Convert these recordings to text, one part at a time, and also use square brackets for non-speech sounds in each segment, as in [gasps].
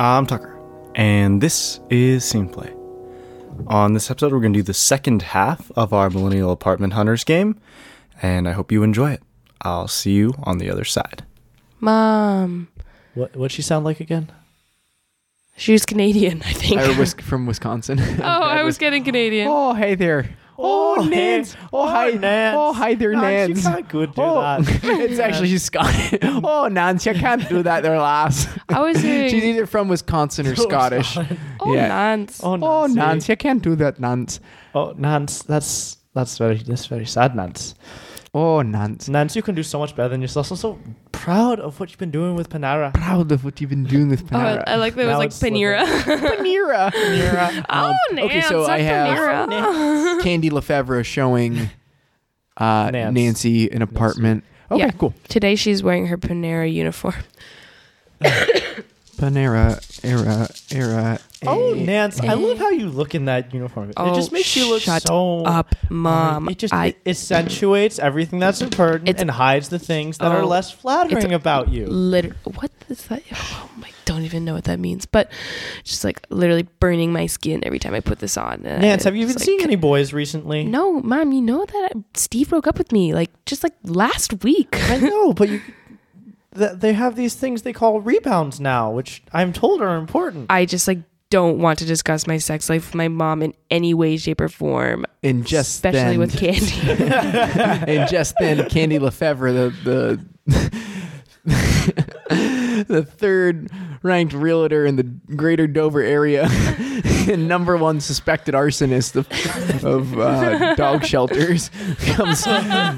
I'm Tucker, and this is Sceneplay. On this episode, we're going to do the second half of our Millennial Apartment Hunters game, and I hope you enjoy it. I'll see you on the other side. Mom. What what'd she sound like again? She was Canadian, I think. I was [laughs] from Wisconsin. oh, [laughs] I was getting Canadian. Oh, hey there. Oh, oh, Oh. Nance. Oh, Oh, hi, Nance. Oh, hi there, No, Nance. she can't good do oh, that. it's actually she's Scottish. [laughs] Oh, Nance, you can't do that there, lass. I was hearing. [laughs] she's either from Wisconsin or [laughs] oh, Scottish. oh, yeah. Nance. Oh, Oh, Nance, you can't do that, Nance. Oh, Nance, that's that's very that's very sad, Nance. Oh, Nance. Nance, you can do so much better than yourself. I'm so proud of what you've been doing with Panera. Proud of what you've been doing with Oh, I, Panera. I like that it was Now like it's living. Panera. Panera. [laughs] Panera. oh, Um, Nance. okay, so not I have- Panera. [laughs] Candy Lefevre showing uh, Nance. Nancy an apartment. Okay, Yeah. cool. Today she's wearing her Panera uniform. [laughs] Panera, era, era. Oh, eh. Nance, I eh. love how you look in that uniform. Oh, it just makes you look shut so Up, Mom. It just I it accentuates everything that's important It's- and hides the things that are Oh, less flattering about you. liter- what is that? Oh my, don't even know what that means. But just like literally burning my skin every time I put this on. And Nance, have you it's been like- seeing any boys recently? No, Mom. You know that Steve broke up with me like just like last week. I know, but you. [laughs] th- They have these things they call rebounds now, which I'm told are important. I just like don't want to discuss my sex life with my mom in any way, shape, or form, And just especially then, with Candy. [laughs] and just then, Candy Lefevre, the the [laughs] the third ranked realtor in the Greater Dover area, [laughs] and number one suspected arsonist of of uh, dog shelters, comes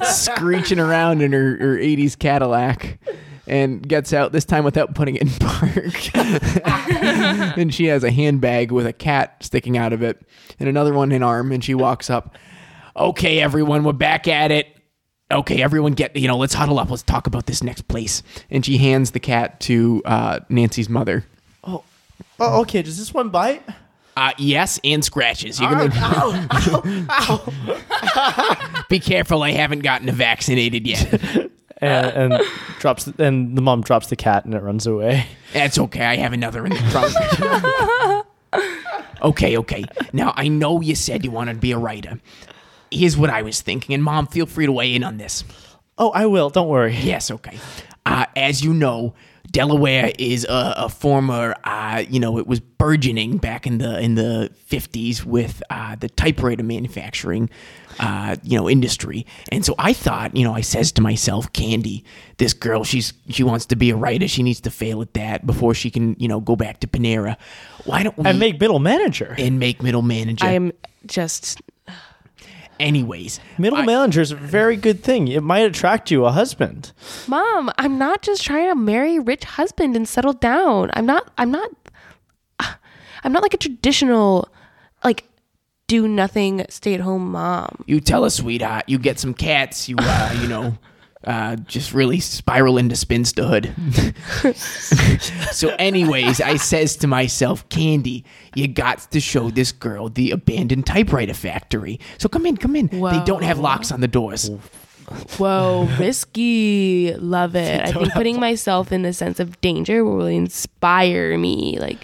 screeching around in her, her '80s Cadillac. And gets out this time without putting it in [laughs] park. and [laughs] she has a handbag with a cat sticking out of it, and another one in arm. And she walks up. Okay, everyone, we're back at it okay, everyone get, you know, let's huddle up. Let's talk about this next place. And she hands the cat to uh, Nancy's mother. oh, oh, okay. Does this one bite? Uh, yes, and scratches. You're gonna [laughs] be careful. I haven't gotten vaccinated yet. And, and [laughs] drops, and the mom drops the cat and it runs away. [laughs] That's okay. I have another in the trunk. [laughs] okay, okay. Now I know you said you wanted to be a writer. Here's what I was thinking, and mom, feel free to weigh in on this. Oh, I will. Don't worry. Yes, okay. Uh, as you know, Delaware is a, a former, uh, you know, it was burgeoning back in the in the fifties with uh, the typewriter manufacturing, uh, you know, industry. And so I thought, you know, I says to myself, Candy, this girl, she's she wants to be a writer. She needs to fail at that before she can, you know, go back to Panera. Why don't we And make middle manager. and make middle manager? I am just Anyways, Middle I- manager is a very good thing. It might attract you a husband. Mom, I'm not just trying to marry a rich husband and settle down. I'm not I'm not [sighs] I'm not like a traditional like do nothing stay at home mom. you tell us, sweetheart. You get some cats. You, uh, you know, [laughs] uh, just really spiral into spinsterhood. [laughs] so, anyways, I says to myself, Candy, you got to show this girl the abandoned typewriter factory. So come in, come in. They don't have locks on the doors. Whoa, risky. Love it. [laughs] I think putting myself in a sense of danger will really inspire me like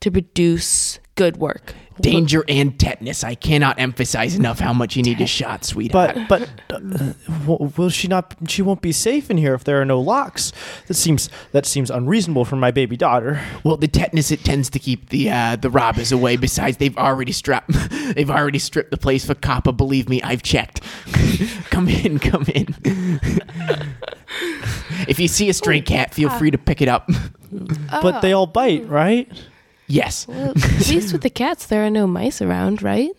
to produce good work. Danger and tetanus. I cannot emphasize enough how much you need a shot, sweetheart. But but uh, w- will she not? She won't be safe in here if there are no locks. That seems that seems unreasonable for my baby daughter. Well, the tetanus it tends to keep the uh, the robbers away. Besides, they've already strapped [laughs] they've already stripped the place for copper. Believe me, I've checked. [laughs] come in, come in. [laughs] if you see a stray cat, feel free to pick it up. But they all bite, right? Yes, Well, at least with the cats there are no mice around, right?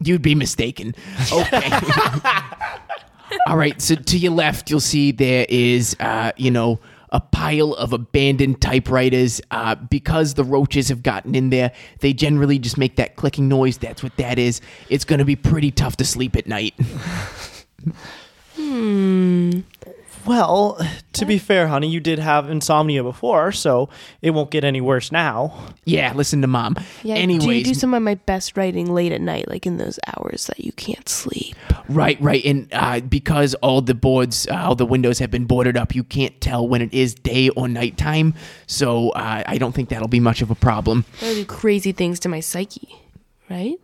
you'd be mistaken. Okay. [laughs] All right. So to your left, you'll see there is, uh, you know. A pile of abandoned typewriters. Uh, because the roaches have gotten in there, they generally just make that clicking noise. That's what that is. It's going to be pretty tough to sleep at night. Well, to be fair, honey, you did have insomnia before, so it won't get any worse now. Yeah, listen to mom. Yeah, Anyways, do you do some of my best writing late at night, like in those hours that you can't sleep? Right, right, and uh, because all the boards, uh, all the windows have been boarded up, you can't tell when it is day or nighttime. So uh, I don't think that'll be much of a problem. That'll do crazy things to my psyche, right?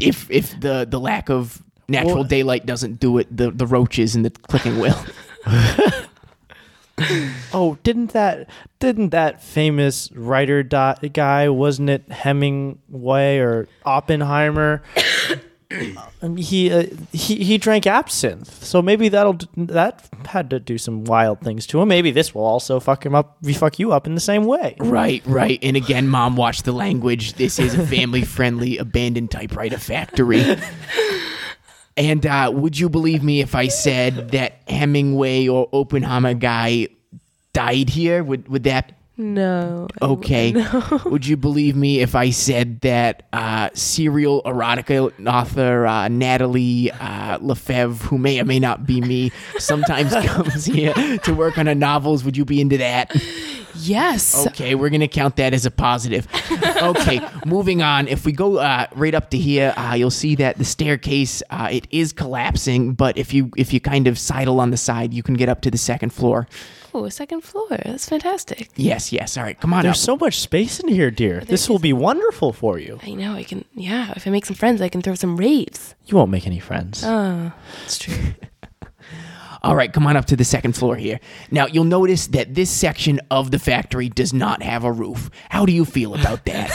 If if the the lack of natural Well- daylight doesn't do it, the the roaches and the clicking will. [laughs] [laughs] Oh, didn't that didn't that famous writer dot guy wasn't it Hemingway or Oppenheimer? [coughs] Um, he uh, he he drank absinthe, so maybe that'll that had to do some wild things to him. Maybe this will also fuck him up, fuck you up in the same way. Right, right. And again, mom, watch the language. This is a family friendly abandoned typewriter factory. [laughs] And uh, would you believe me if I said that Hemingway or Oppenheimer guy died here? Would would that No. Okay? [laughs] wouldn't. Would you believe me if I said that uh, serial erotica author uh, Natalie uh, Lefebvre, who may or may not be me, [laughs] sometimes comes here to work on her novels? Would you be into that? Yes. Okay, we're gonna count that as a positive. Okay, [laughs] moving on. If we go uh, right up to here, uh, you'll see that the staircase uh, it is collapsing. But if you if you kind of sidle on the side, you can get up to the second floor. Oh, a second floor. That's fantastic. Yes, yes. All right, come on There's up. so much space in here, dear. Oh, this will be wonderful for you. I know. I can. Yeah. If I make some friends, I can throw some raves. You won't make any friends. Oh, that's true. [laughs] All right, come on up to the second floor here. Now you'll notice that this section of the factory does not have a roof. How do you feel about [laughs] that?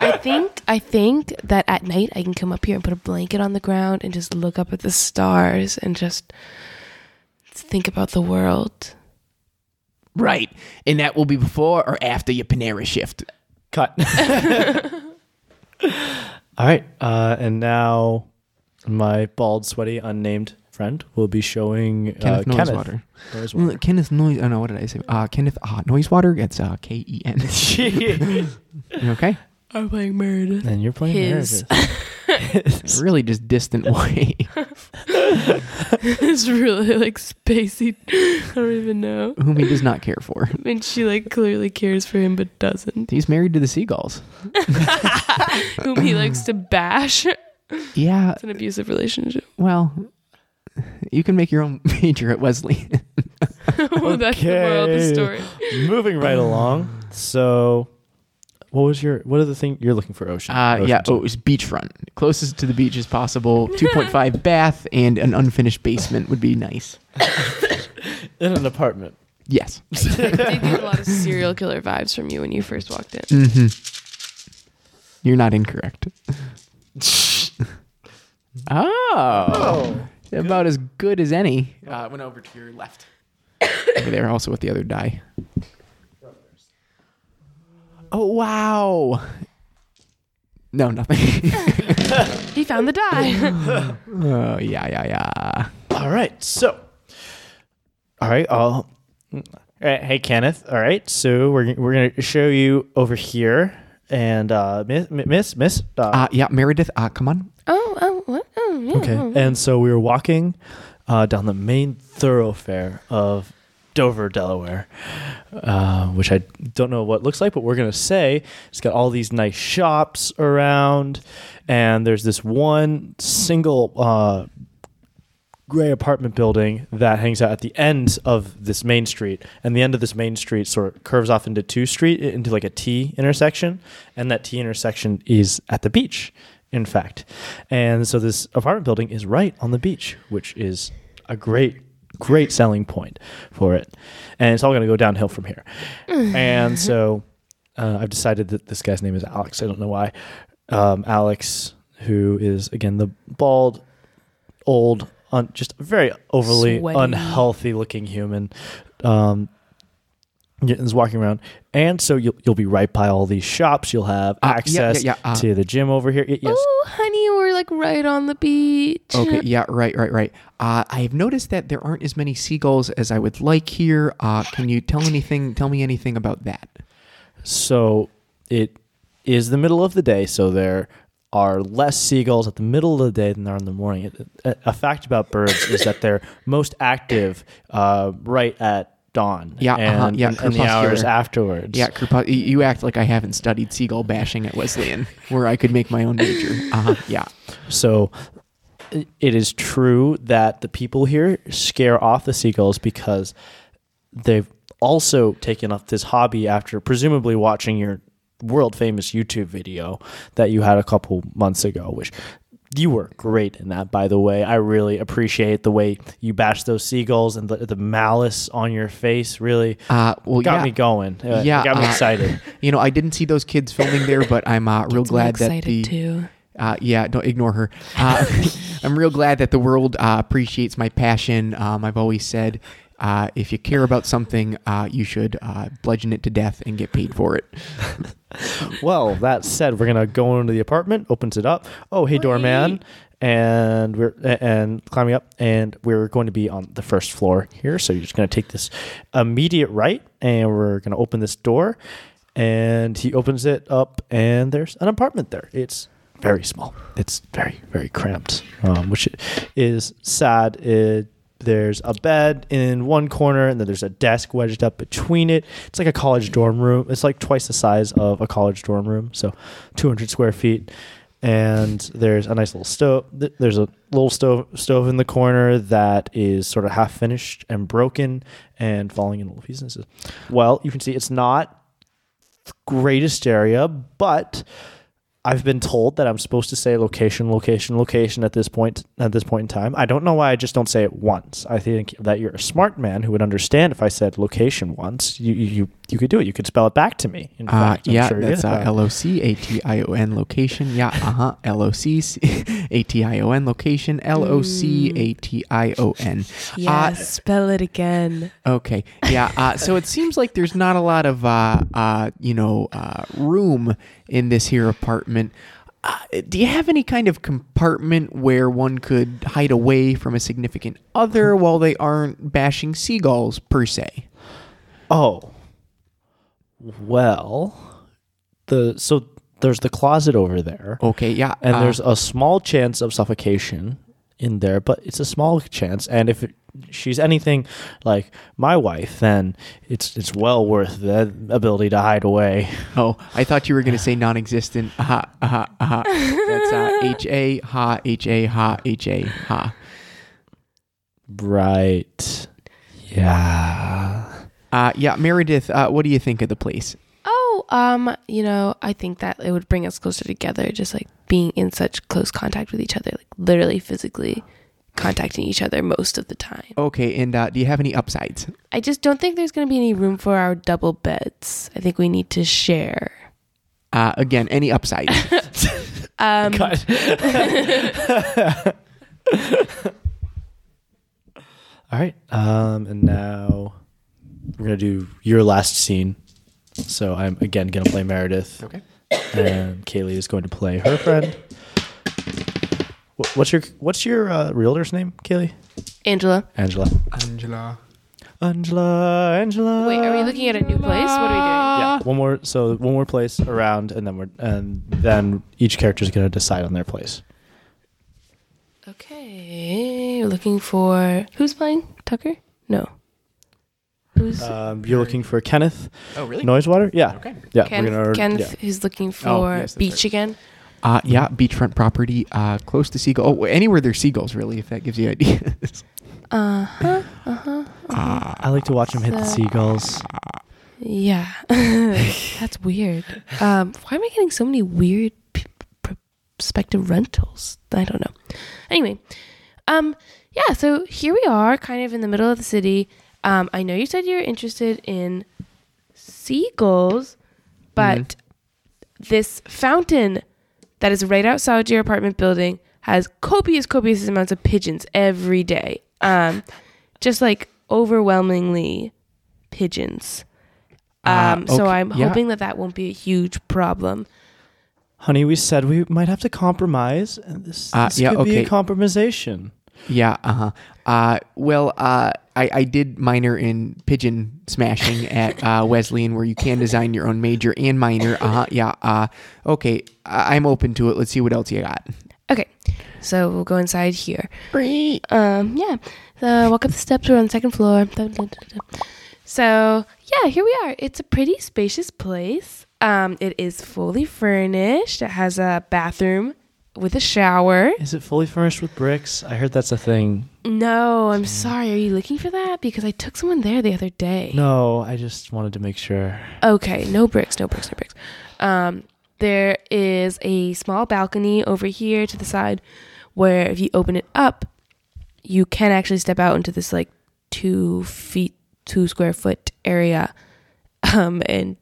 I think. I think that at night I can come up here and put a blanket on the ground and just look up at the stars and just think about the world. Right, and that will be before or after your Panera shift. Cut. [laughs] All right, uh, and now my bald, sweaty, unnamed friend will be showing uh, Kenneth Noisewater. Noisewater. Well, Kenneth Noise. Oh no, what did I say? Uh, Kenneth uh, Noisewater. It's uh, K E N. [laughs] [laughs] Okay? I'm playing Meredith. and you're playing His. Meredith. [laughs] really just distant [laughs] way. [laughs] it's really like spacey. I don't even know. whom he does not care for. And she like clearly cares for him but doesn't. He's married to the seagulls. Whom he likes to bash. Yeah. It's an abusive relationship. well, you can make your own major at Wesley. Oh, That's the moral of the Okay. story. Moving right along. So, what was your? What are the thing you're looking for? Ocean. Uh, Ocean yeah, two. oh, it was beachfront. Closest to the beach as possible. [laughs] 2.5 bath and an unfinished basement would be nice. [laughs] in an apartment. Yes. I did get a lot of [laughs] serial killer vibes from you when you first walked in. Mm-hmm. You're not incorrect. oh. About as good as any. Uh, went over to your left. [coughs] over there, also with the other die. Oh, wow. No, nothing. [laughs] He found the die. [laughs] oh, yeah, yeah, yeah. All right. So, all right. I'll. all right, Hey, Kenneth. All right. So we're we're gonna show you over here, and uh, Miss Miss Miss. Uh, Uh, yeah, Meredith, uh, come on. oh, oh, what? Oh, yeah. okay. And so we were walking uh, down the main thoroughfare of Dover, Delaware, uh, which I don't know what looks like, but we're gonna say it's got all these nice shops around, and there's this one single uh, gray apartment building that hangs out at the end of this main street, and the end of this main street sort of curves off into two street into like a T intersection, and that T intersection is at the beach, in fact, and so this apartment building is right on the beach, which is a great great selling point for it, and it's all going to go downhill from here, [laughs] and so uh, I've decided that this guy's name is Alex. I don't know why. Um, Alex, who is again the bald, old, un, just very overly Sweaty. unhealthy looking human, um, is walking around, and so you'll you'll be right by all these shops. You'll have Uh, yeah, access yeah, yeah, uh, to the gym over here. Y- yes, Oh, honey, we're like right on the beach. Okay, yeah, right, right, right. Uh, I have noticed that there aren't as many seagulls as I would like here. Uh, can you tell anything? Tell me anything about that? So it is the middle of the day, so there are less seagulls at the middle of the day than there are in the morning. A, a fact about birds is that they're most active uh, right at dawn. Yeah, and, uh-huh, yeah, and, and the hours afterwards. Yeah, y- you act like I haven't studied seagull bashing at Wesleyan, [laughs] where I could make my own major. Uh-huh, yeah. So it is true that the people here scare off the seagulls because they've also taken up this hobby after presumably watching your world famous YouTube video that you had a couple months ago, which you were great in that, by the way. I really appreciate the way you bashed those seagulls and the, the malice on your face. Really Uh, well, got yeah. me going. Uh, Yeah, got me uh, excited. [laughs] You know, I didn't see those kids filming there, but I'm uh, real glad that excited the too. Uh, yeah, don't ignore her. Uh, [laughs] I'm real glad that the world uh, appreciates my passion. Um, I've always said, uh, if you care about something, uh, you should uh, bludgeon it to death and get paid for it. [laughs] Well, that said, we're gonna go into the apartment. Opens it up. Oh, hey, doorman, and we're and climbing up, and we're going to be on the first floor here. So you're just gonna take this immediate right, and we're gonna open this door, and he opens it up, and there's an apartment there. It's very small. It's very very cramped, um, which is sad. It, there's a bed in one corner, and then there's a desk wedged up between it. It's like a college dorm room. It's like twice the size of a college dorm room, so 200 square feet. And there's a nice little stove. There's a little stove stove in the corner that is sort of half finished and broken and falling in little pieces. Well, you can see it's not greatest area, but I've been told that I'm supposed to say location, location, location at this point at this point in time. I don't know why I just don't say it once. I think that you're a smart man who would understand if I said location once. You you you could do it. You could spell it back to me. In Uh, fact, yeah, sure that's uh, L O C A T I O N location. Yeah, uh huh. L O C A T I O N location. L O C A T I O N. Yeah, spell it again. Okay. Yeah. Uh, so it seems like there's not a lot of, uh, uh, you know, uh, room in this here apartment. Uh, do you have any kind of compartment where one could hide away from a significant other while they aren't bashing seagulls per se? Oh. Well, the so there's the closet over there. Okay. Yeah. and uh, there's a small chance of suffocation in there, but it's a small chance. And if it, she's anything like my wife, then it's it's well worth the ability to hide away. [laughs] Oh, I thought you were going to say non-existent. [laughs] Aha, aha, aha. That's uh, [laughs] H A ha H A ha H A ha. Right. Yeah. Uh, yeah, Meredith. Uh, what do you think of the place? Um, you know, I think that it would bring us closer together, just like being in such close contact with each other, like literally physically contacting each other most of the time. Okay, and uh, do you have any upsides? I just don't think there's going to be any room for our double beds. I think we need to share. Uh, again, any upsides? [laughs] Um, [laughs] All right. Um, and now we're gonna do your last scene. So I'm again gonna play Meredith. Okay. And Kaylee is going to play her friend. Wh- What's your What's your uh, realtor's name, Kaylee? Angela. Angela. Angela. Angela. Angela. Wait, are we looking at a new place? What are we doing? Yeah, one more. So one more place around, and then we're and then each character is going to decide on their place. Okay, we're looking for who's playing Tucker? No. Who's Um, you're looking for Kenneth Oh, really? Noisewater. Yeah. Okay. Yeah. Ken? we're gonna. Kenneth yeah. is looking for Oh, yes, beach right. again. Uh, yeah, beachfront property, uh, close to seagull. Oh, anywhere there's seagulls, really, if that gives you ideas. Uh huh. Uh huh. I like to watch them hit the seagulls. Yeah, [laughs] that's weird. Um, why am I getting so many weird p- prospective rentals? I don't know. Anyway, um, yeah. So here we are, kind of in the middle of the city. Um, I know you said you're interested in seagulls, but this fountain that is right outside your apartment building has copious, copious amounts of pigeons every day. Um, just like overwhelmingly pigeons. Uh, Um, so I'm yeah. hoping that that won't be a huge problem. Honey, we said we might have to compromise, and this, Uh, this yeah, could be a okay. compromisation. Yeah. Uh-huh. Uh Well, uh, I I did minor in pigeon smashing at uh, Wesleyan, where you can design your own major and minor. Uh huh. Yeah. Uh. Okay. I- I'm open to it. Let's see what else you got. Okay, so we'll go inside here. Um, yeah. So walk up the steps. We're on the second floor. So yeah, here we are. It's a pretty spacious place. Um, it is fully furnished. It has a bathroom with a shower. Is it fully furnished with bricks? I heard that's a thing. No, I'm sorry. Are you looking for that? Because I took someone there the other day. No, I just wanted to make sure. Okay, no bricks, no bricks, no bricks. Um, there is a small balcony over here to the side where if you open it up, you can actually step out into this like two feet, two square foot area. [laughs] Um, and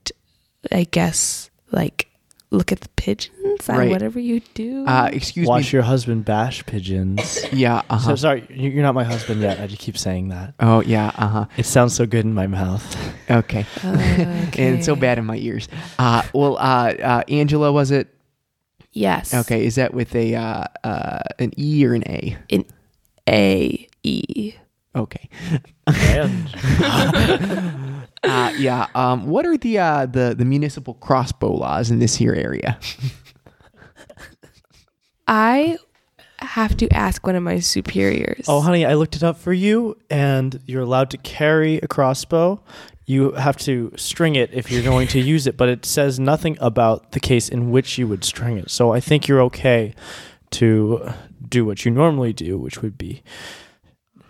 I guess like look at the pigeons and Right. whatever you do. Uh, excuse me. Watch me. your husband bash pigeons. [laughs] yeah. Uh So huh. sorry, you- you're not my husband yet. I just keep saying that. Oh yeah. Uh huh. It sounds so good in my mouth. [laughs] Okay. And it's so Okay. bad in my ears. Uh. Well. Uh. uh Angela, was it? Yes. Okay. Is that with a uh, uh an E or an A? In A E. Okay. And [laughs] Uh, yeah. Um. What are the uh the the municipal crossbow laws in this here area? I have to ask one of my superiors. oh, honey, I looked it up for you, and you're allowed to carry a crossbow. You have to string it if you're going to [laughs] use it, but it says nothing about the case in which you would string it. So I think you're okay to do what you normally do, which would be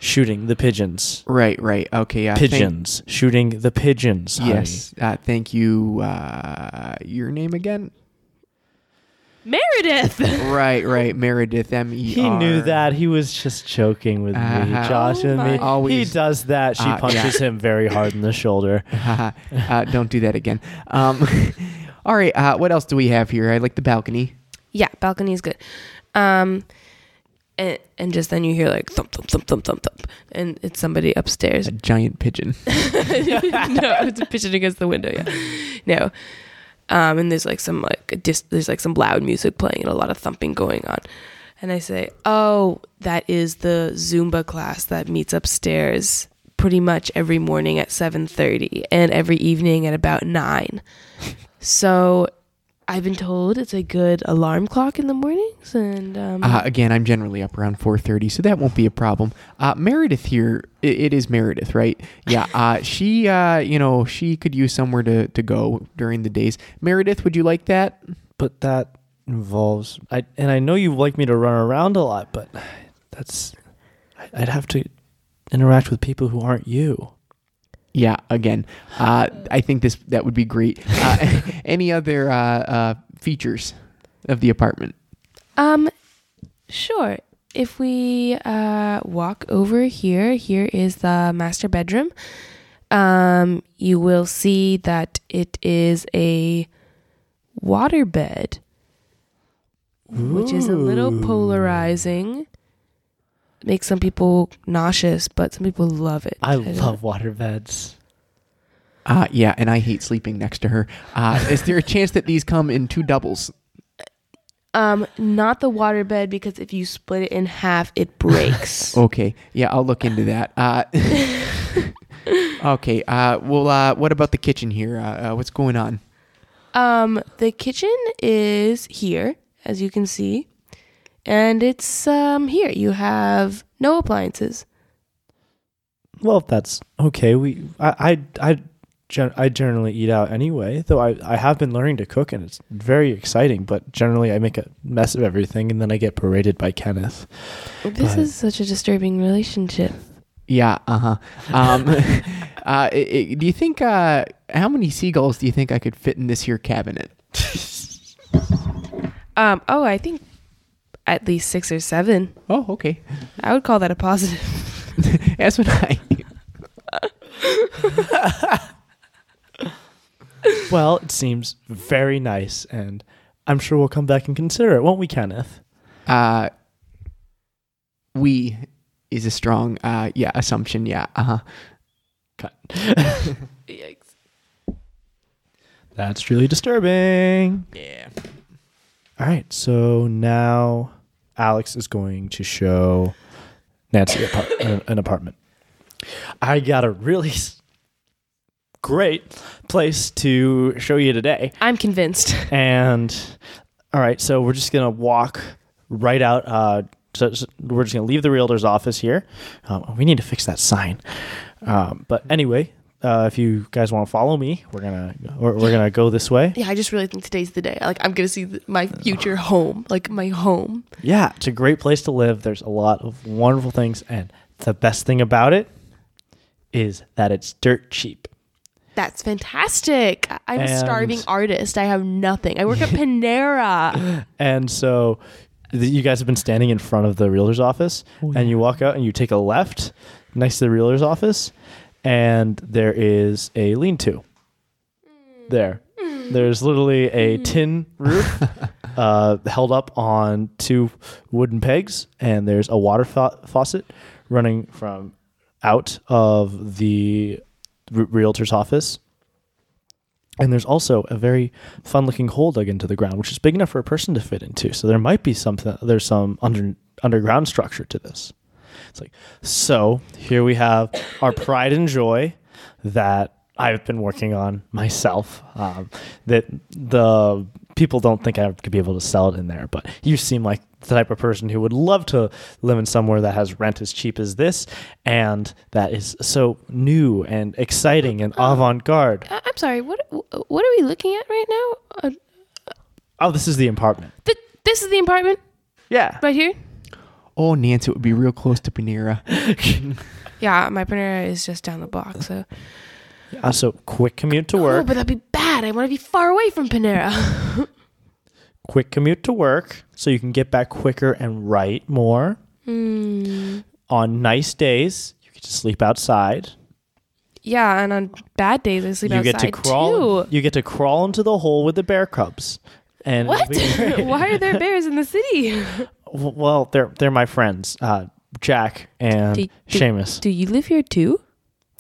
shooting the pigeons. Right. Right. Okay. Yeah. thank- Pigeons. shooting the pigeons. honey. Yes. Uh, thank you. Uh, your name again? Meredith. [laughs] right. Right. Meredith. M E. He knew that. He was just joking with me, Uh-huh. Josh Oh and me. Always- He does that. She Uh, punches him very hard in the shoulder. [laughs] uh, don't do that again. Um, [laughs] all right. Uh, what else do we have here? I like the balcony. Yeah, balcony is good. Um, and, and just then you hear like thump thump thump thump thump thump, and it's somebody upstairs. A giant pigeon. [laughs] no, it's a pigeon against the window. Yeah, no. Um, and there's like some like dis- there's like some loud music playing and a lot of thumping going on. And I say, "Oh, that is the Zumba class that meets upstairs pretty much every morning at 7:30 and every evening at about 9." so, I've been told it's a good alarm clock in the mornings and um Uh, again, I'm generally up around 4:30, so that won't be a problem. Uh, Meredith here, it, it is Meredith, right? Yeah. [laughs] Uh, she, uh, you know, she could use somewhere to, to go during the days. Meredith, would you like that? But that involves I and I know you like me to run around a lot, but that's I- I'd have to interact with people who aren't you. Yeah. Again, uh, I think this that would be great. Uh, [laughs] any other uh, uh, features of the apartment? Um, sure. If we uh, walk over here, here is the master bedroom. Um, you will see that it is a water bed, which is a little polarizing. Makes some people nauseous, but some people love it. I don't- love water beds. Uh, yeah, and I hate sleeping next to her. Uh, is there a chance that these come in two doubles? Um, not the water bed because if you split it in half, it [laughs] breaks. Okay, yeah, I'll look into that. Uh, [laughs] okay, uh, well, uh, what about the kitchen here? Uh, uh, what's going on? Um, the kitchen is here, as you can see, and it's um here. You have no appliances. Well, if that's okay. We I I I, gen- I generally eat out anyway, though I I have been learning to cook and it's very exciting. But generally, I make a mess of everything and then I get paraded by Kenneth. This But- is such a disturbing relationship. Yeah, uh-huh. Um [laughs] uh i i do you think uh how many seagulls do you think I could fit in this here cabinet? Um, oh, I think at least six or seven. Oh, okay. I would call that a positive. [laughs] That's what I [laughs] Well, it seems very nice, and I'm sure we'll come back and consider it, won't we, Kenneth? uh we is a strong uh yeah, assumption, yeah. Uh-huh. Cut. Yikes. That's really disturbing. Yeah. All right, so now Alex is going to show Nancy an, apartment. I got a really great place to show you today. I'm convinced. [laughs] And all right, so we're just gonna walk right out. Uh, so, so we're just gonna leave the realtor's office here. Um, we need to fix that sign. Um, but anyway, uh, if you guys want to follow me, we're gonna we're, we're gonna go this way. Yeah, I just really think today's the day. Like I'm gonna see th- my future home, like my home. Yeah, it's a great place to live. There's a lot of wonderful things, and the best thing about it is that it's dirt cheap. That's fantastic. I- I'm a starving artist. I have nothing. I work at [laughs] Panera. And so th- you guys have been standing in front of the realtor's office, and you walk out and you take a left next to the realtor's office, and there is a lean to. There. There's literally a tin roof [laughs] uh, held up on two wooden pegs, and there's a water fa- faucet running from out of the realtor's office. And there's also a very fun looking hole dug into the ground, which is big enough for a person to fit into. So there might be something there's some under underground structure to this. It's like so here we have our pride and joy that I've been working on myself. Um, that the people don't think I could be able to sell it in there, but you seem like the type of person who would love to live in somewhere that has rent as cheap as this and that is so new and exciting and avant-garde. I- I'm sorry. What what are we looking at right now? Uh, Oh, this is the apartment. th- this is the apartment Yeah. right here. Oh, Nancy, it would be real close to Panera. [laughs] Yeah, my Panera is just down the block. So, Uh, so quick commute to work. oh, work. but that'd be bad. I want to be far away from Panera. [laughs] quick commute to work so you can get back quicker and write more. Hmm. On nice days, you get to sleep outside. Yeah, and on bad days I sleep you outside get to crawl. too. You get to crawl into the hole with the bear cubs. And What? it'll be great. Why are there bears in the city? [laughs] W- well, they're they're my friends, uh, Jack and Do- do- Seamus. Do you live here too?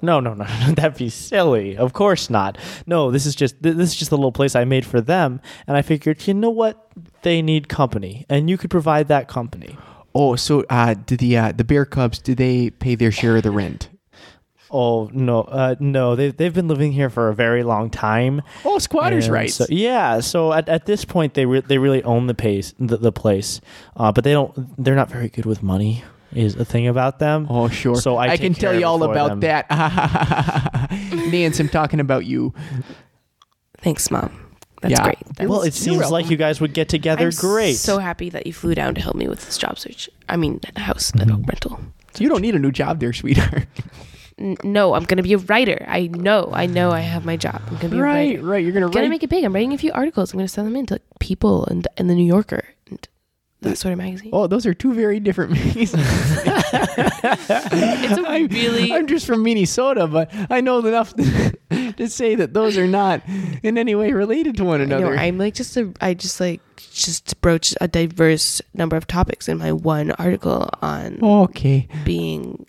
No, no, no, [laughs] no, that'd be silly. Of course not. No, this is just th- this is just a little place I made for them, and I figured, you know what, they need company, and you could provide that company. Oh, so uh, do the uh, the Bear Cubs? Do they pay their share of the rent? Oh no, uh, no, they they've been living here for a very long time. Oh, squatters' And rights. So, yeah, so at, at this point, they re- they really own the pace the, the place, uh, but they don't. They're not very good with money. Is a thing about them. Oh, sure. So I take can care tell of you it all for about them. that. [laughs] Nance, I'm talking about you. Thanks, mom. That's Yeah. great. That's, well, it You're seems like you guys would get together I'm great. so happy that you flew down to help me with this job search. I mean, house Mm-hmm. rental. You don't need a new job there, sweetheart. [laughs] No, I'm gonna be a writer. I know. I know. I have my job. I'm gonna be a right, writer. right. You're gonna I'm gonna make it big. I'm writing a few articles. I'm gonna send them in to like, People and and the New Yorker and that sort of magazine. oh, those are two very different [laughs] magazines. [laughs] it's a I'm, really I'm just from Minnesota, but I know enough to, [laughs] to say that those are not in any way related to one another. I'm like just a I just like just broach a diverse number of topics in my one article on okay. being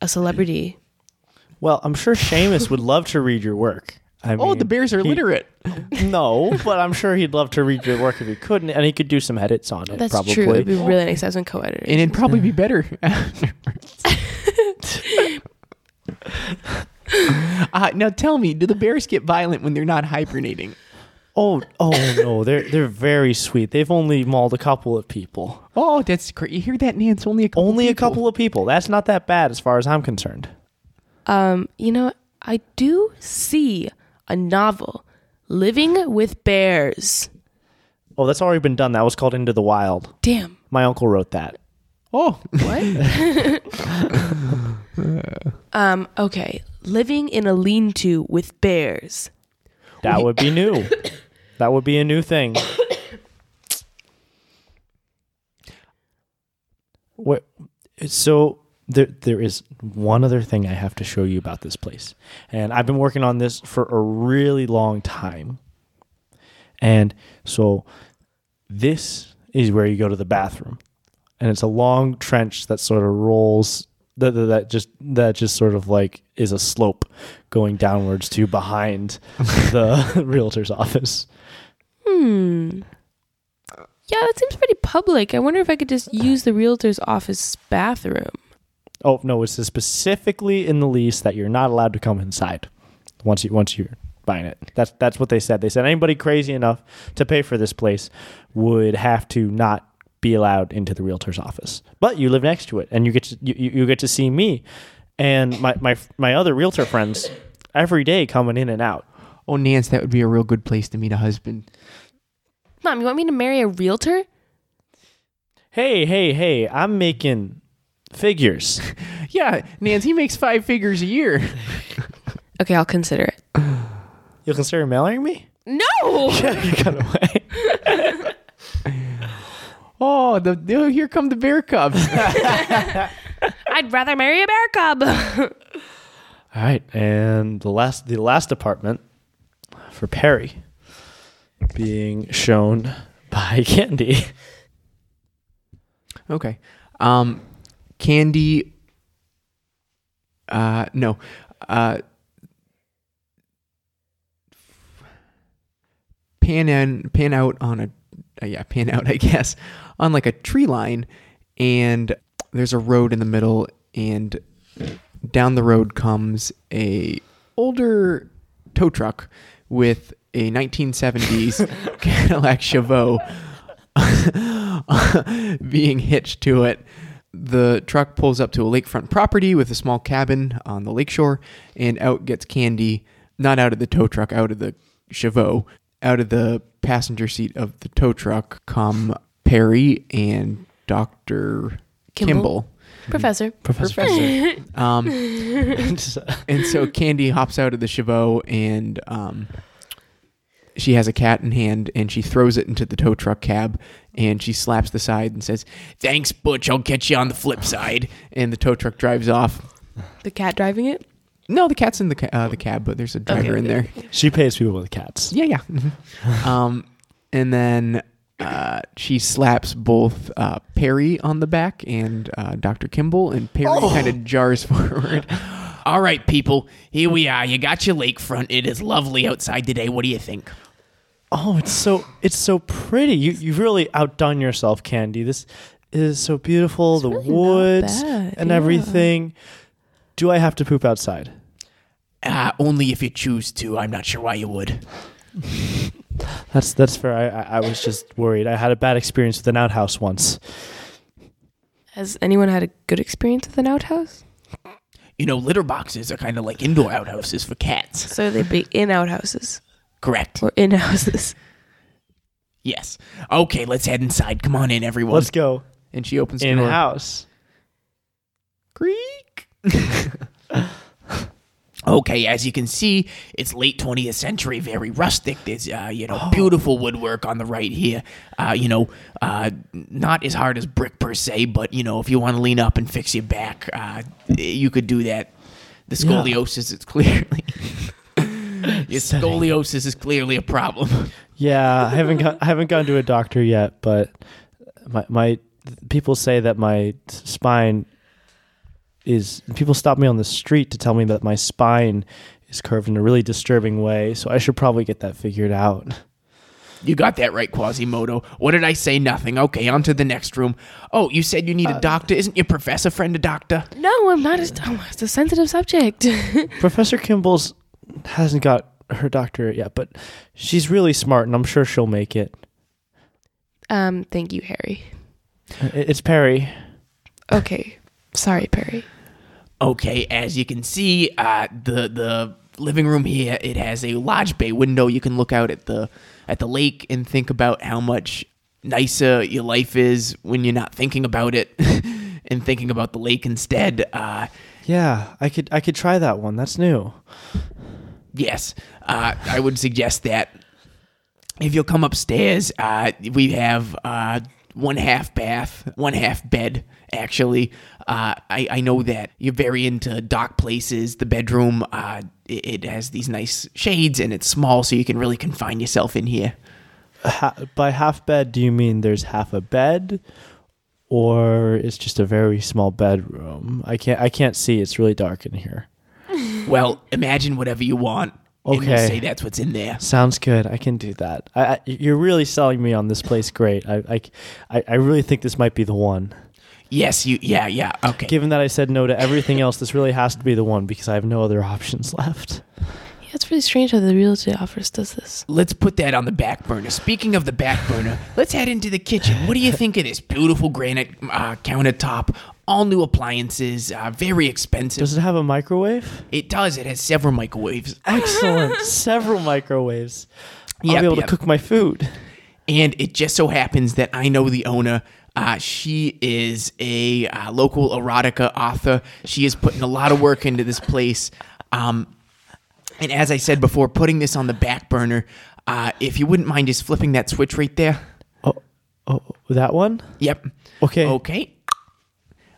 a celebrity. Well, I'm sure Seamus would love to read your work. I Oh, mean, the Bears are he- literate. [laughs] No, but I'm sure he'd love to read your work if he couldn't, and he could do some edits on it. That's probably. true. It'd be really nice as a co-editor. And it'd probably be better [laughs] uh, now tell me, do the bears get violent when they're not hibernating? Oh, oh no, they're they're very sweet. They've only mauled a couple of people. Oh, that's great. You hear that, Nance? Only a couple. Only a people. couple of people. That's not that bad as far as I'm concerned. Um, you know, I do see a novel, Living with Bears. Oh, that's already been done. That was called Into the Wild. Damn. My uncle wrote that. Oh, What? [laughs] um, okay. Living in a lean-to with bears. That would be new. [coughs] that would be a new thing. [coughs] What? So there, there is one other thing I have to show you about this place, and I've been working on this for a really long time. And so, this is where you go to the bathroom, and it's a long trench that sort of rolls. That, that, that just that just sort of like is a slope going downwards to behind [laughs] the [laughs] realtor's office. Hmm. Yeah, that seems pretty public. I wonder if I could just use the realtor's office bathroom. Oh no, it says specifically in the lease that you're not allowed to come inside once you once you're buying it. That's that's what they said. They said anybody crazy enough to pay for this place would have to not be allowed into the realtor's office. But you live next to it, and you get to you, you you get to see me and my my my other realtor friends every day coming in and out. Oh, Nance, that would be a real good place to meet a husband. Mom, you want me to marry a realtor? Hey hey hey! I'm making figures. [laughs] Yeah, Nance, he makes five figures a year. [laughs] Okay, I'll consider it. You'll consider marrying me? No. [laughs] you got away. Oh, the, oh, here come the bear cubs. I'd rather marry a bear cub. All right, and the last the last apartment for Perry being shown by Candy. okay. Um, Candy. Uh, no. Uh, pan in, pan out on a, uh, yeah, pan out, [laughs] I guess, on like a tree line, and there's a road in the middle, and down the road comes a older tow truck with a 1970s [laughs] Cadillac Chevaux [laughs] being hitched to it. The truck pulls up to a lakefront property with a small cabin on the lakeshore, and out gets Candy, not out of the tow truck, out of the Chevaux. Out of the passenger seat of the tow truck come Perry and Dr. Kimball. Kimball. Professor. Professor. [laughs] Um, [laughs] and so Candy hops out of the Chevaux and um, she has a cat in hand and she throws it into the tow truck cab and she slaps the side and says, Thanks, Butch. I'll catch you on the flip side. And the tow truck drives off. The cat driving it? No, the cat's in the, ca- uh, the cab, but there's a driver Okay, in there. she pays people with cats. Yeah, yeah. Mhm. [laughs] um, and then uh, she slaps both uh, Perry on the back and uh, Dr. Kimball, and Perry kind of jars [laughs] forward. All right, people, here we are. You got your lakefront. It is lovely outside today. What do you think? Oh, it's so it's so pretty. You you've really outdone yourself, Candy. This is so beautiful. the really woods bad, and yeah. everything. Do I have to poop outside? Uh, only if you choose to. I'm not sure why you would. [laughs] That's that's fair. I, I I was just worried. I had a bad experience with an outhouse once. Has anyone had a good experience with an outhouse? You know, litter boxes are kind of like indoor outhouses for cats. So they'd be in outhouses Correct. or in houses. Yes. Okay, let's head inside. Come on in, everyone. Let's go And she opens the in door. house. Creak. [laughs] Okay, as you can see, it's late 20th century, very rustic. There's, uh, you know, [gasps] beautiful woodwork on the right here. Uh, you know, uh, not as hard as brick per se, but, you know, if you want to lean up and fix your back, uh, you could do that. The scoliosis is clearly. [laughs] your scoliosis is clearly a problem. [laughs] Yeah, I haven't got, I haven't gone to a doctor yet, but my my people say that my spine is people stop me on the street to tell me that my spine is curved in a really disturbing way, so I should probably get that figured out. You got that right, Quasimodo. What did I say? Nothing. Okay, on to the next room. Oh, you said you need a uh, doctor. Isn't your professor friend a doctor? No, I'm not. A, oh, it's a sensitive subject. [laughs] Professor Kimball's hasn't got her doctorate yet, but she's really smart and I'm sure she'll make it. um, thank you, Harry. It's Perry. Okay, sorry, Perry. Okay, as you can see, uh, the the living room here it has a large bay window. You can look out at the at the lake and think about how much nicer your life is when you're not thinking about it [laughs] and thinking about the lake instead. Uh, Yeah, I could I could try that one. That's new. Yes, uh, I would suggest that if you'll come upstairs, uh, we have uh, one half bath, one half bed. Actually, uh, I, I know that you're very into dark places. The bedroom, uh, it, it has these nice shades and it's small, so you can really confine yourself in here. Ha- by half bed, do you mean there's half a bed, or it's just a very small bedroom? I can't I can't see. It's really dark in here. Well, imagine whatever you want. And we'll Okay. say that's what's in there. Sounds good. I can do that. I, I, you're really selling me on this place. Great. I, I, I- I really think this might be the one. Yes, you. Yeah, yeah. Okay. Given that I said no to everything else, this really has to be the one because I have no other options left. Yeah, it's really strange how the realty office does this. Let's put that on the back burner. Speaking of the back burner, let's head into the kitchen. What do you think of this beautiful granite uh, countertop? All new appliances, uh, very expensive. Does it have a microwave? it does. It has several microwaves. Excellent. [laughs] Several microwaves. I'll Yep, be able yep. to cook my food. And it just so happens that I know the owner. Uh, she is a uh, local erotica author. She is putting a lot of work into this place. Um, and as I said before, putting this on the back burner. Uh, if you wouldn't mind just flipping that switch right there. Oh, oh, that one? Yep. Okay. Okay.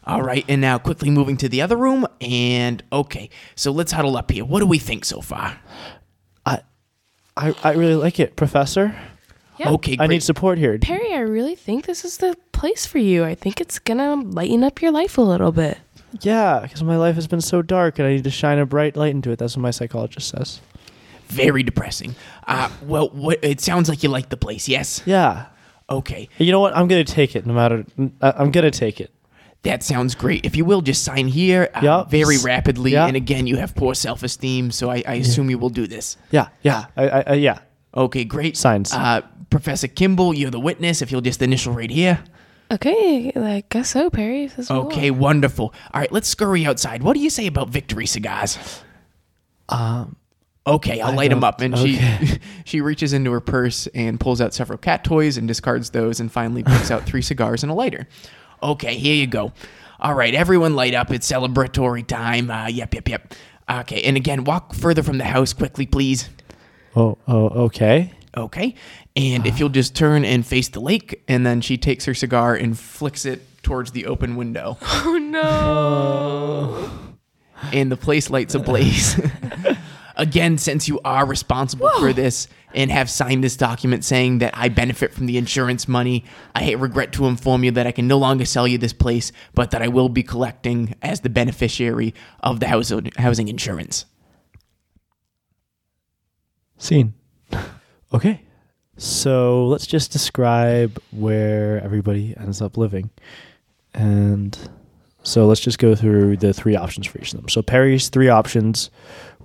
All right, and now quickly moving to the other room. And okay, so let's huddle up here. What do we think so far? I, I, I really like it, Professor. Yeah. Okay, great. I need support here. Perry, I really think this is the place for you. I think it's gonna lighten up your life a little bit. Yeah, because my life has been so dark and I need to shine a bright light into it. That's what my psychologist says. Very depressing. Uh, well, what, it sounds like you like the place. Yes. Yeah. Okay, You know what? I'm going to take it no matter. I- I'm going to take it. That sounds great. If you will, just sign here uh, Yup. very rapidly. Yeah. And again, you have poor self-esteem, so I, I assume you will do this. Yeah. Yeah. I, I, I, yeah. Okay, great. Signs. Uh, Professor Kimball, you're the witness. If you'll just initial right here. Okay, I guess so, Perry. if Okay, what- wonderful. All right, let's scurry outside. What do you say about victory cigars? Um, Okay, I'll I light them up. And she [laughs] she reaches into her purse and pulls out several cat toys and discards those and finally picks out three cigars and a lighter. Okay, here you go. All right, everyone light up. It's celebratory time. Uh, yep, yep, yep. Okay, and again, walk further from the house quickly, please. oh, oh, okay. Okay, and if you'll just turn and face the lake, and then she takes her cigar and flicks it towards the open window, Oh no! and the place lights ablaze. [laughs] Again, since you are responsible for this and have signed this document saying that I benefit from the insurance money, I regret to inform you that I can no longer sell you this place, but that I will be collecting as the beneficiary of the housing housing insurance. Scene. [laughs] Okay. So let's just describe where everybody ends up living. And so let's just go through the three options for each of them. So Perry's three options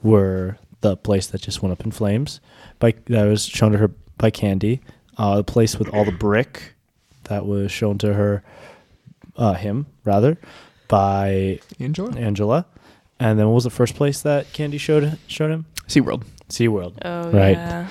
were the place that just went up in flames by that was shown to her by Candy, uh, the place with all the brick that was shown to her uh, him rather by Enjoy. Angela. And then what was the first place that Candy showed showed him? SeaWorld. SeaWorld. Oh Right. yeah.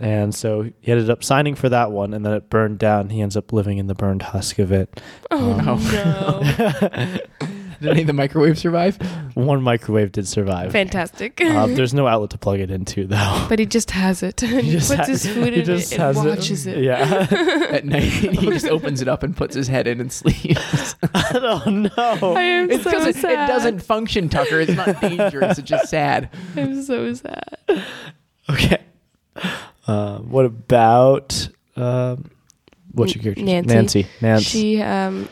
And so he ended up signing for that one, and then it burned down. He ends up living in the burned husk of it. Oh Um, no! [laughs] [laughs] Did any of the microwaves survive? One microwave did survive. Fantastic. Uh, [laughs] there's no outlet to plug it into, though. but he just has it. [laughs] he just puts ha- his food he in just it and has watches it. Yeah. [laughs] At night, he just opens it up and puts his head in and sleeps. oh I no. am It's so because it, sad. it doesn't function, Tucker. It's not dangerous. It's just sad. I'm so sad. Okay. Uh, what about um, what's your character? Nancy. Nancy. Nancy. She um,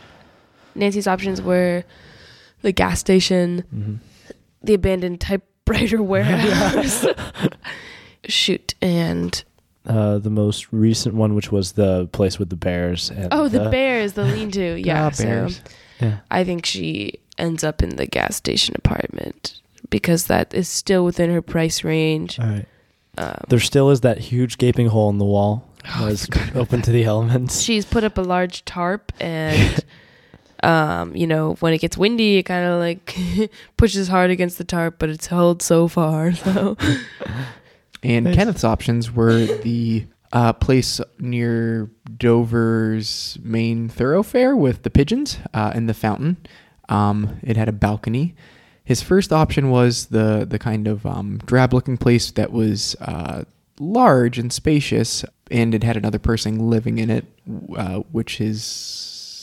Nancy's options were the gas station, Mhm. the abandoned typewriter [laughs] warehouse. [laughs] Shoot, and Uh, the most recent one, which was the place with the bears. And oh, the bears, the lean-to. [laughs] Yeah, Ah, so bears. Yeah. I think she ends up in the gas station apartment because that is still within her price range. All right. Um, There still is that huge gaping hole in the wall. Oh, is open to the elements. she's put up a large tarp and um you know when it gets windy it kind of like [laughs] pushes hard against the tarp but it's held so far [laughs] so And. Kenneth's options were the uh, place near Dover's main thoroughfare with the pigeons uh, and the fountain. Um, it had a balcony. His first option was the the kind of um, drab-looking place that was uh, large and spacious, and it had another person living in it, uh, which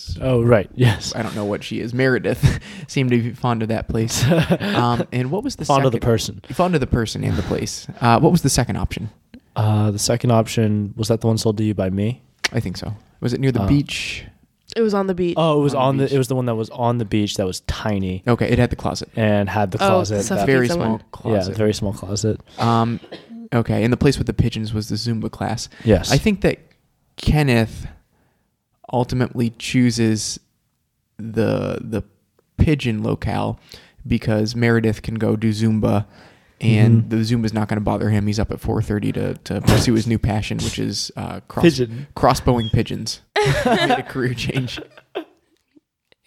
is Oh, right. Yes. I don't know what she is. Meredith [laughs] seemed to be fond of that place. [laughs] Um, and what was the Fond of the person. Fond of the person and the place. Uh, what was the second option? Uh, the second option was that the one sold to you by me. I think so. Was it near the Uh, beach? it was on the beach Oh, it was On the on the. beach. It was the one that was on the beach that was tiny Okay, it had the closet. and had the Oh, closet. so that- Very Very someone. small closet. yeah, a very small closet. Um, okay, and the place with the pigeons was the Zumba class. Yes. I think that Kenneth ultimately chooses the the pigeon locale because Meredith can go do Zumba. And Mhm. the Zumba's not going to bother him. He's up at 4:30 to, to pursue his new passion, which is uh, cross, Pigeon. crossbowing pigeons. [laughs] Made a career change.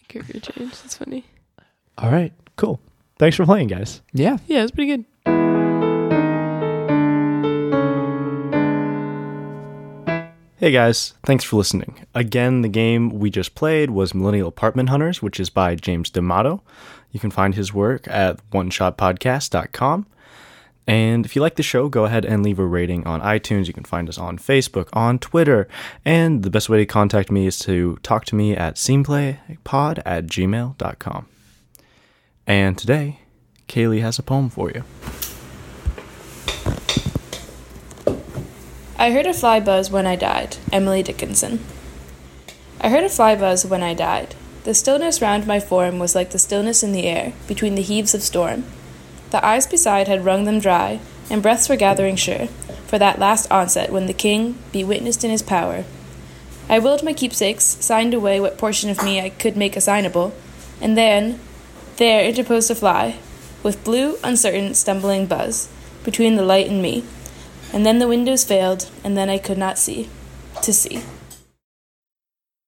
Career change. That's funny. All right, cool. Thanks for playing, guys. Yeah, Yeah, it's pretty good. Hey guys, thanks for listening. Again, the game we just played was Millennial Apartment Hunters, which is by James D'Amato. You can find his work at oneshotpodcast.com. And if you like the show, go ahead and leave a rating on iTunes. You can find us on Facebook, on Twitter, and the best way to contact me is to talk to me at sceneplaypod at gmail.com. And today, Kaylee has a poem for you. I heard a fly buzz when I died. Emily Dickinson. I heard a fly buzz when I died. The stillness round my form was like the stillness in the air, between the heaves of storm. The eyes beside had wrung them dry, and breaths were gathering sure, for that last onset when the king be witnessed in his power. I willed my keepsakes, signed away what portion of me I could make assignable, and then, there interposed a fly, with blue, uncertain, stumbling buzz, between the light and me. And then the windows failed, and then I could not see. To see.